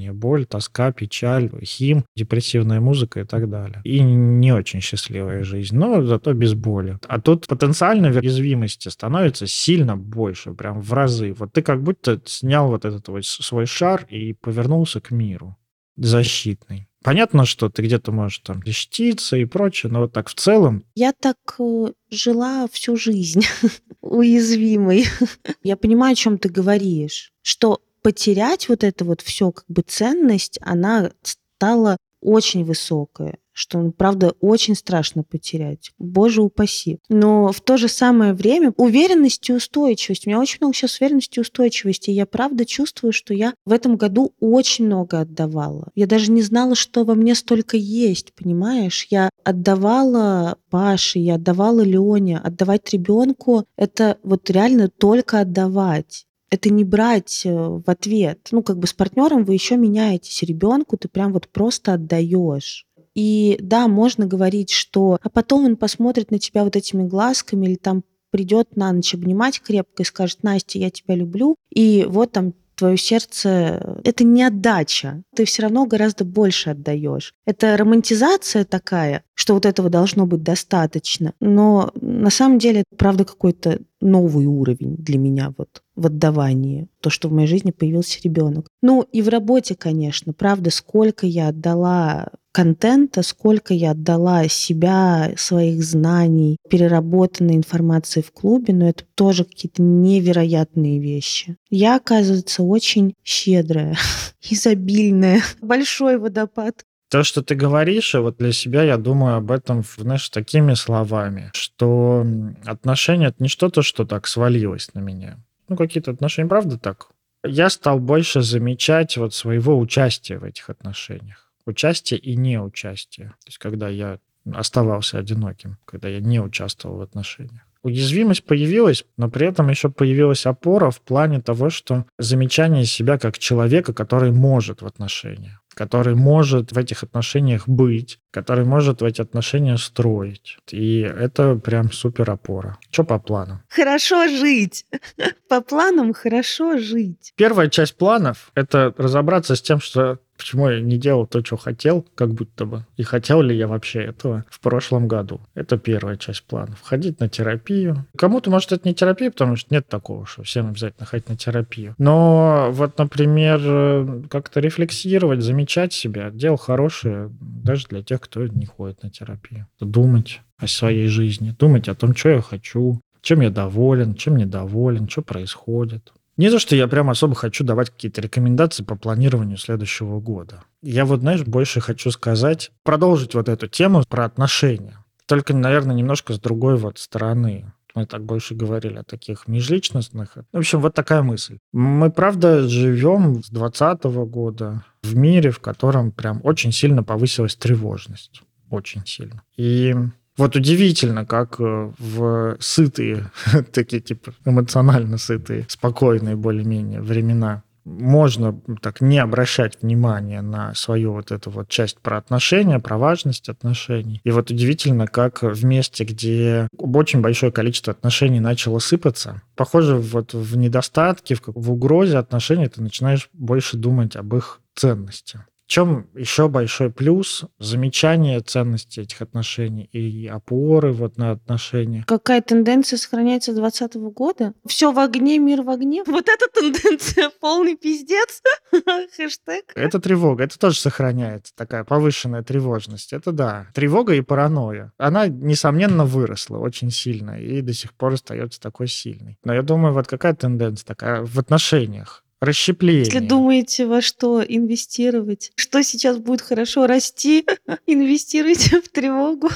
страдания, боль, тоска, печаль, хим, депрессивная музыка и так далее. И не очень счастливая жизнь, но зато без боли. А тут потенциально уязвимости становится сильно больше, прям в разы. Вот ты как будто снял вот этот вот свой шар и повернулся к миру защитный. Понятно, что ты где-то можешь там защититься и прочее, но вот так в целом... Я так э, жила всю жизнь уязвимой. Я понимаю, о чем ты говоришь, что потерять вот это вот все как бы ценность, она стала очень высокая что, ну, правда, очень страшно потерять. Боже упаси. Но в то же самое время уверенность и устойчивость. У меня очень много сейчас уверенности и устойчивости. И я правда чувствую, что я в этом году очень много отдавала. Я даже не знала, что во мне столько есть, понимаешь? Я отдавала Паше, я отдавала Лене. Отдавать ребенку — это вот реально только отдавать это не брать э, в ответ. Ну, как бы с партнером вы еще меняетесь. Ребенку ты прям вот просто отдаешь. И да, можно говорить, что а потом он посмотрит на тебя вот этими глазками или там придет на ночь обнимать крепко и скажет, Настя, я тебя люблю, и вот там твое сердце, это не отдача. Ты все равно гораздо больше отдаешь. Это романтизация такая, что вот этого должно быть достаточно. Но на самом деле это, правда, какой-то новый уровень для меня вот в отдавании. То, что в моей жизни появился ребенок. Ну и в работе, конечно. Правда, сколько я отдала контента, сколько я отдала себя, своих знаний, переработанной информации в клубе, но это тоже какие-то невероятные вещи. Я, оказывается, очень щедрая, изобильная, большой водопад. То, что ты говоришь, вот для себя я думаю об этом, знаешь, такими словами, что отношения — это не что-то, что так свалилось на меня. Ну, какие-то отношения, правда, так? Я стал больше замечать вот своего участия в этих отношениях участие и неучастие. То есть когда я оставался одиноким, когда я не участвовал в отношениях. Уязвимость появилась, но при этом еще появилась опора в плане того, что замечание себя как человека, который может в отношениях, который может в этих отношениях быть, который может в эти отношения строить. И это прям супер опора. Что по плану? Хорошо жить. По планам хорошо жить. Первая часть планов — это разобраться с тем, что Почему я не делал то, что хотел, как будто бы? И хотел ли я вообще этого в прошлом году? Это первая часть планов. Ходить на терапию. Кому-то, может, это не терапия, потому что нет такого, что всем обязательно ходить на терапию. Но вот, например, как-то рефлексировать, замечать себя, дело хорошее даже для тех, кто не ходит на терапию. Думать о своей жизни, думать о том, что я хочу, чем я доволен, чем недоволен, что происходит. Не то, что я прям особо хочу давать какие-то рекомендации по планированию следующего года. Я вот, знаешь, больше хочу сказать, продолжить вот эту тему про отношения. Только, наверное, немножко с другой вот стороны. Мы так больше говорили о таких межличностных. В общем, вот такая мысль. Мы, правда, живем с 2020 года в мире, в котором прям очень сильно повысилась тревожность. Очень сильно. И вот удивительно, как э, в сытые, такие типа эмоционально сытые, спокойные более-менее времена можно так не обращать внимания на свою вот эту вот часть про отношения, про важность отношений. И вот удивительно, как в месте, где очень большое количество отношений начало сыпаться, похоже, вот в недостатке, в, в угрозе отношений ты начинаешь больше думать об их ценности чем еще большой плюс замечание ценности этих отношений и опоры вот на отношения. Какая тенденция сохраняется с 2020 года? Все в огне, мир в огне. Вот эта тенденция полный пиздец. Хэштег. Это тревога, это тоже сохраняется, такая повышенная тревожность. Это да. Тревога и паранойя. Она, несомненно, выросла очень сильно и до сих пор остается такой сильной. Но я думаю, вот какая тенденция такая в отношениях? Расщепление. Если думаете, во что инвестировать, что сейчас будет хорошо расти, инвестируйте в тревогу.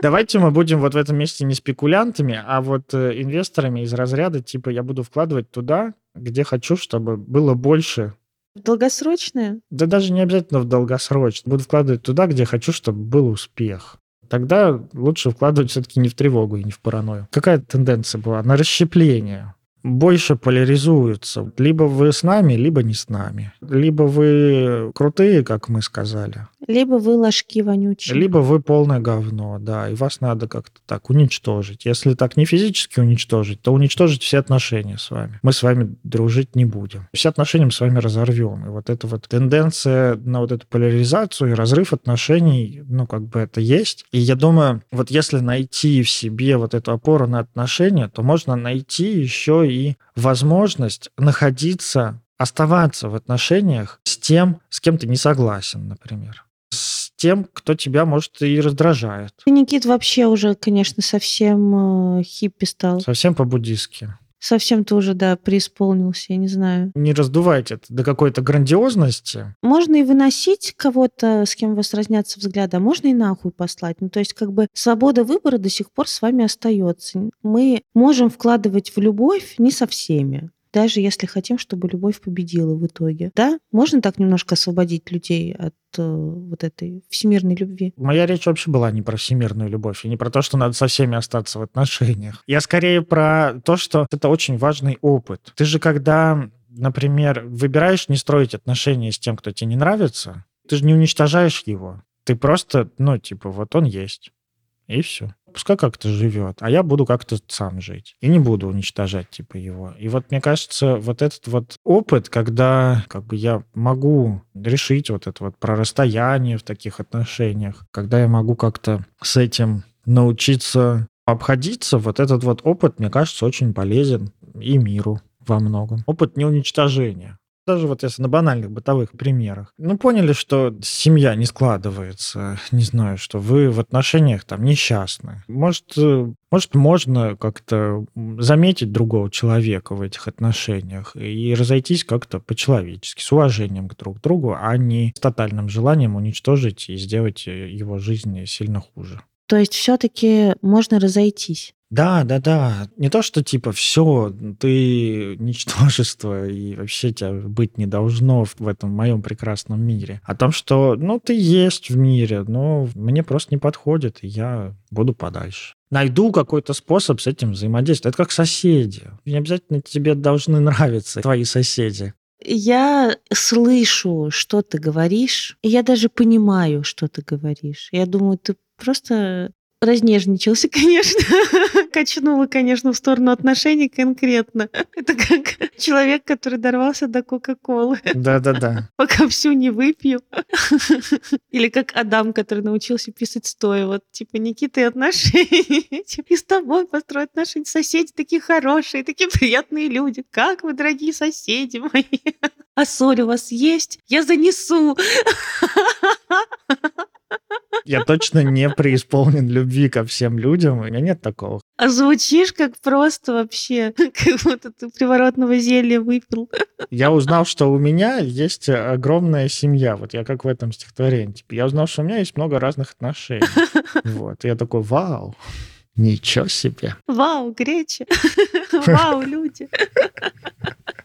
Давайте мы будем вот в этом месте не спекулянтами, а вот э, инвесторами из разряда, типа, я буду вкладывать туда, где хочу, чтобы было больше В долгосрочное? Да даже не обязательно в долгосрочно. Буду вкладывать туда, где хочу, чтобы был успех. Тогда лучше вкладывать все-таки не в тревогу и не в паранойю. Какая тенденция была? На расщепление больше поляризуются. Либо вы с нами, либо не с нами. Либо вы крутые, как мы сказали, Либо вы ложки вонючие. либо вы полное говно, да, и вас надо как-то так уничтожить. Если так не физически уничтожить, то уничтожить все отношения с вами. Мы с вами дружить не будем. Все отношения мы с вами разорвем. И вот эта вот тенденция на вот эту поляризацию и разрыв отношений, ну, как бы это есть. И я думаю, вот если найти в себе вот эту опору на отношения, то можно найти еще и возможность находиться оставаться в отношениях с тем, с кем ты не согласен, например. Тем, кто тебя, может, и раздражает. Никит, вообще уже, конечно, совсем э, хиппи стал. Совсем по-буддистски. Совсем ты уже, да, преисполнился, я не знаю. Не раздувайте это до какой-то грандиозности. Можно и выносить кого-то, с кем у вас разнятся взгляды, а можно и нахуй послать. Ну, то есть, как бы свобода выбора до сих пор с вами остается. Мы можем вкладывать в любовь не со всеми даже если хотим, чтобы любовь победила в итоге. Да, можно так немножко освободить людей от э, вот этой всемирной любви. Моя речь вообще была не про всемирную любовь и не про то, что надо со всеми остаться в отношениях. Я скорее про то, что это очень важный опыт. Ты же когда, например, выбираешь не строить отношения с тем, кто тебе не нравится, ты же не уничтожаешь его. Ты просто, ну, типа, вот он есть. И все. Пускай как-то живет, а я буду как-то сам жить. И не буду уничтожать, типа, его. И вот мне кажется, вот этот вот опыт, когда как бы я могу решить вот это вот про расстояние в таких отношениях, когда я могу как-то с этим научиться обходиться, вот этот вот опыт, мне кажется, очень полезен и миру во многом. Опыт не уничтожения. Даже вот если на банальных бытовых примерах. Ну, поняли, что семья не складывается, не знаю, что вы в отношениях там несчастны. Может, э, может можно как-то заметить другого человека в этих отношениях и разойтись как-то по-человечески, с уважением к друг другу, а не с тотальным желанием уничтожить и сделать э, его жизнь сильно хуже. То есть все-таки можно разойтись. Да, да, да. Не то, что типа все, ты ничтожество, и вообще тебя быть не должно в этом моем прекрасном мире. О том, что, ну, ты есть в мире, но мне просто не подходит, и я буду подальше. Найду какой-то способ с этим взаимодействовать. Это как соседи. Не обязательно тебе должны нравиться твои соседи. Я слышу, что ты говоришь, и я даже понимаю, что ты говоришь. Я думаю, ты просто разнежничался, конечно. Качнула, конечно, в сторону отношений конкретно. Это как человек, который дорвался до Кока-Колы. Да-да-да. Пока всю не выпью. Или как Адам, который научился писать стоя. Вот, типа, Никита и отношения. Типа, И с тобой построить отношения. Соседи такие хорошие, такие приятные люди. Как вы, дорогие соседи мои. А соль у вас есть? Я занесу. Я точно не преисполнен любви ко всем людям. У меня нет такого. А звучишь как просто вообще, как будто ты приворотного зелья выпил. Я узнал, что у меня есть огромная семья. Вот я как в этом стихотворении. Типа, я узнал, что у меня есть много разных отношений. Вот. И я такой, вау, ничего себе. Вау, греча. Вау, люди.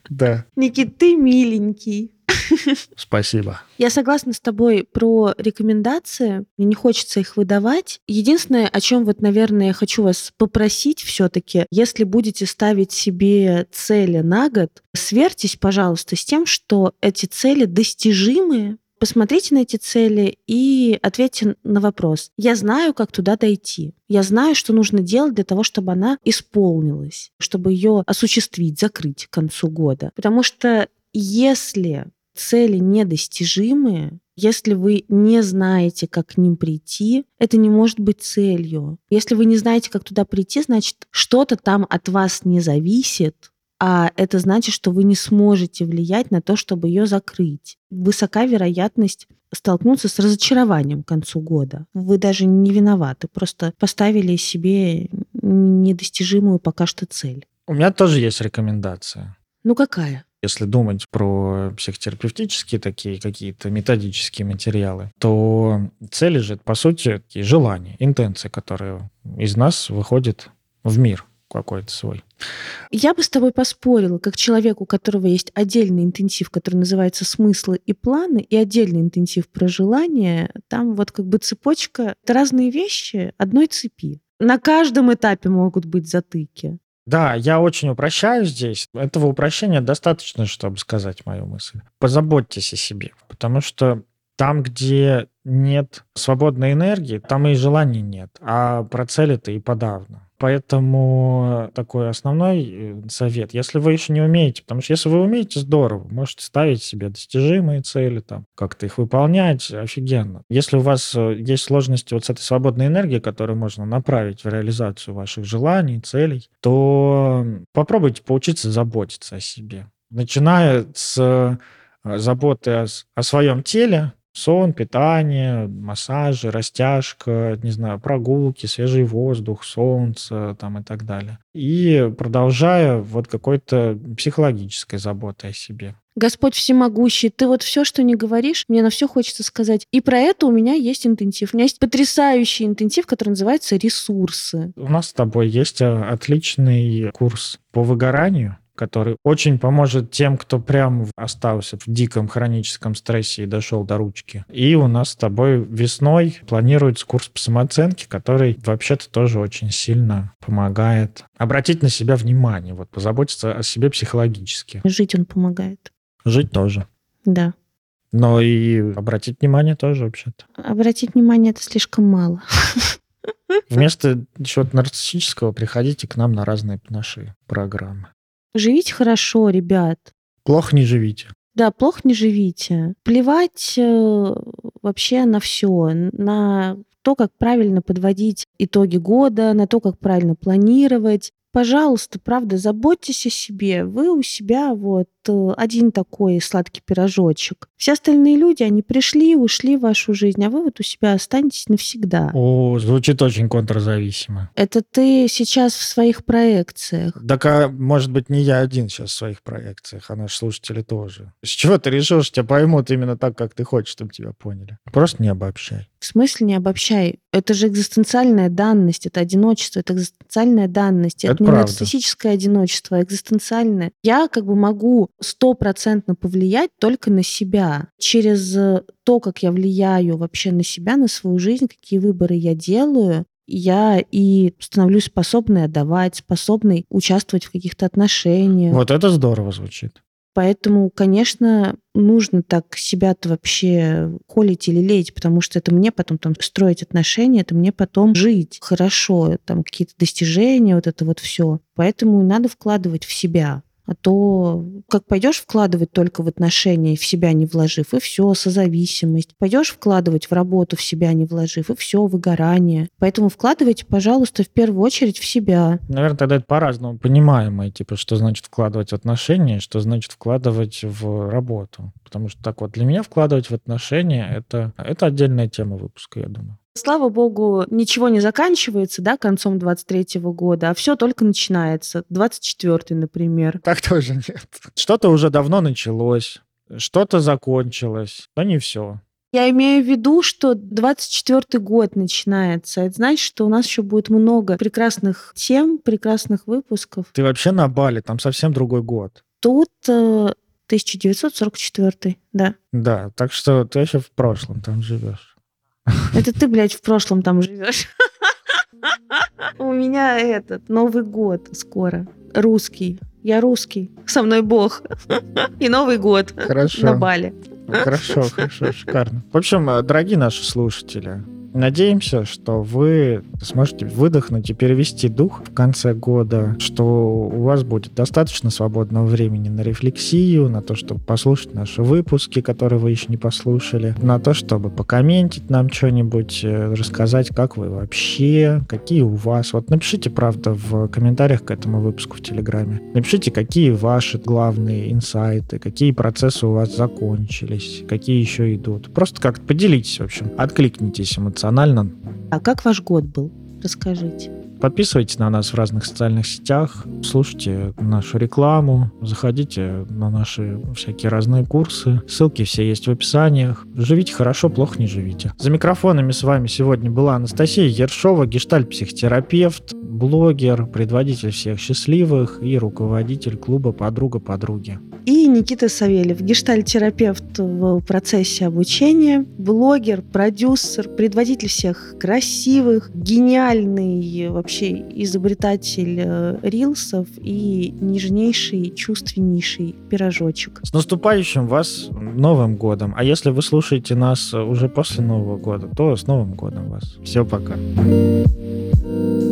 Да, Никит, ты миленький. спасибо. Я согласна с тобой про рекомендации. Мне не хочется их выдавать. Единственное, о чем вот, наверное, я хочу вас попросить все-таки, если будете ставить себе цели на год, сверьтесь, пожалуйста, с тем, что эти цели достижимые, Посмотрите на эти цели и ответьте на вопрос. Я знаю, как туда дойти. Я знаю, что нужно делать для того, чтобы она исполнилась, чтобы ее осуществить, закрыть к концу года. Потому что если цели недостижимые, если вы не знаете, как к ним прийти, это не может быть целью. Если вы не знаете, как туда прийти, значит, что-то там от вас не зависит, а это значит, что вы не сможете влиять на то, чтобы ее закрыть. Высока вероятность столкнуться с разочарованием к концу года. Вы даже не виноваты, просто поставили себе недостижимую пока что цель. У меня тоже есть рекомендация. Ну какая? Если думать про психотерапевтические такие какие-то методические материалы, то цель лежит, по сути, такие желания, интенции, которые из нас выходят в мир какой-то свой. Я бы с тобой поспорила, как человек, у которого есть отдельный интенсив, который называется «Смыслы и планы», и отдельный интенсив про желания, там вот как бы цепочка — это разные вещи одной цепи. На каждом этапе могут быть затыки. Да, я очень упрощаю здесь. Этого упрощения достаточно, чтобы сказать мою мысль. Позаботьтесь о себе, потому что там, где нет свободной энергии, там и желаний нет, а про цели-то и подавно. Поэтому такой основной э, совет, если вы еще не умеете, потому что если вы умеете, здорово, можете ставить себе достижимые цели, там, как-то их выполнять, офигенно. Если у вас э, есть сложности вот с этой свободной энергией, которую можно направить в реализацию ваших желаний, целей, то попробуйте поучиться заботиться о себе. Начиная с э, заботы о, о своем теле, сон, питание, массажи, растяжка, не знаю, прогулки, свежий воздух, солнце там и так далее. И продолжая вот какой-то психологической заботой о себе. Господь всемогущий, ты вот все, что не говоришь, мне на все хочется сказать. И про это у меня есть интенсив. У меня есть потрясающий интенсив, который называется «Ресурсы». У нас с тобой есть а, отличный курс по выгоранию который очень поможет тем, кто прям остался в диком хроническом стрессе и дошел до ручки. И у нас с тобой весной планируется курс по самооценке, который вообще-то тоже очень сильно помогает обратить на себя внимание, вот позаботиться о себе психологически. Жить он помогает. Жить тоже. Да. Но и обратить внимание тоже вообще-то. Обратить внимание это слишком мало. Вместо чего-то нарциссического приходите к нам на разные наши программы. Живите хорошо, ребят. Плохо не живите. Да, плохо не живите. Плевать э, вообще на все, на то, как правильно подводить итоги года, на то, как правильно планировать, Пожалуйста, правда, заботьтесь о себе. Вы у себя вот один такой сладкий пирожочек. Все остальные люди, они пришли, ушли в вашу жизнь, а вы вот у себя останетесь навсегда. О, звучит очень контрзависимо. Это ты сейчас в своих проекциях. Так, а может быть, не я один сейчас в своих проекциях, а наши слушатели тоже. С чего ты решил, что тебя поймут именно так, как ты хочешь, чтобы тебя поняли? Просто не обобщай. В смысле не обобщай? Это же экзистенциальная данность, это одиночество, это экзистенциальная данность. Это, это не правда. нарциссическое одиночество, а экзистенциальное. Я как бы могу стопроцентно повлиять только на себя. Через то, как я влияю вообще на себя, на свою жизнь, какие выборы я делаю, я и становлюсь способной отдавать, способной участвовать в каких-то отношениях. Вот это здорово звучит. Поэтому, конечно, нужно так себя-то вообще холить или леять, потому что это мне потом там строить отношения, это мне потом жить хорошо, там какие-то достижения, вот это вот все. Поэтому надо вкладывать в себя. А то как пойдешь вкладывать только в отношения, в себя не вложив, и все, созависимость. Пойдешь вкладывать в работу, в себя не вложив, и все, выгорание. Поэтому вкладывайте, пожалуйста, в первую очередь в себя. Наверное, тогда это по-разному понимаемое, типа, что значит вкладывать в отношения, что значит вкладывать в работу. Потому что так вот для меня вкладывать в отношения это, это отдельная тема выпуска, я думаю. Слава богу, ничего не заканчивается, да, концом 23-го года, а все только начинается. 24-й, например. Так тоже нет. Что-то уже давно началось, что-то закончилось, но не все. Я имею в виду, что 24 год начинается. Это значит, что у нас еще будет много прекрасных тем, прекрасных выпусков. Ты вообще на Бали, там совсем другой год. Тут э, 1944, да. Да, так что ты еще в прошлом там живешь. Это ты, блядь, в прошлом там живешь. У меня этот Новый год скоро. Русский. Я русский. Со мной Бог. И Новый год. Хорошо. На Бали. Хорошо, хорошо, шикарно. В общем, дорогие наши слушатели, Надеемся, что вы сможете выдохнуть и перевести дух в конце года, что у вас будет достаточно свободного времени на рефлексию, на то, чтобы послушать наши выпуски, которые вы еще не послушали, на то, чтобы покомментить нам что-нибудь, э, рассказать, как вы вообще, какие у вас. Вот напишите, правда, в комментариях к этому выпуску в Телеграме. Напишите, какие ваши главные инсайты, какие процессы у вас закончились, какие еще идут. Просто как-то поделитесь, в общем, откликнитесь эмоционально эмоционально. А как ваш год был? Расскажите. Подписывайтесь на нас в разных социальных сетях, слушайте нашу рекламу, заходите на наши всякие разные курсы. Ссылки все есть в описаниях. Живите хорошо, плохо не живите. За микрофонами с вами сегодня была Анастасия Ершова, гештальт-психотерапевт, блогер, предводитель всех счастливых и руководитель клуба «Подруга подруги». И Никита Савельев, гештальтерапевт в процессе обучения, блогер, продюсер, предводитель всех красивых, гениальный вообще изобретатель э, рилсов и нежнейший, чувственнейший пирожочек. С наступающим вас Новым годом! А если вы слушаете нас уже после Нового года, то с Новым годом вас! Все, пока! Thank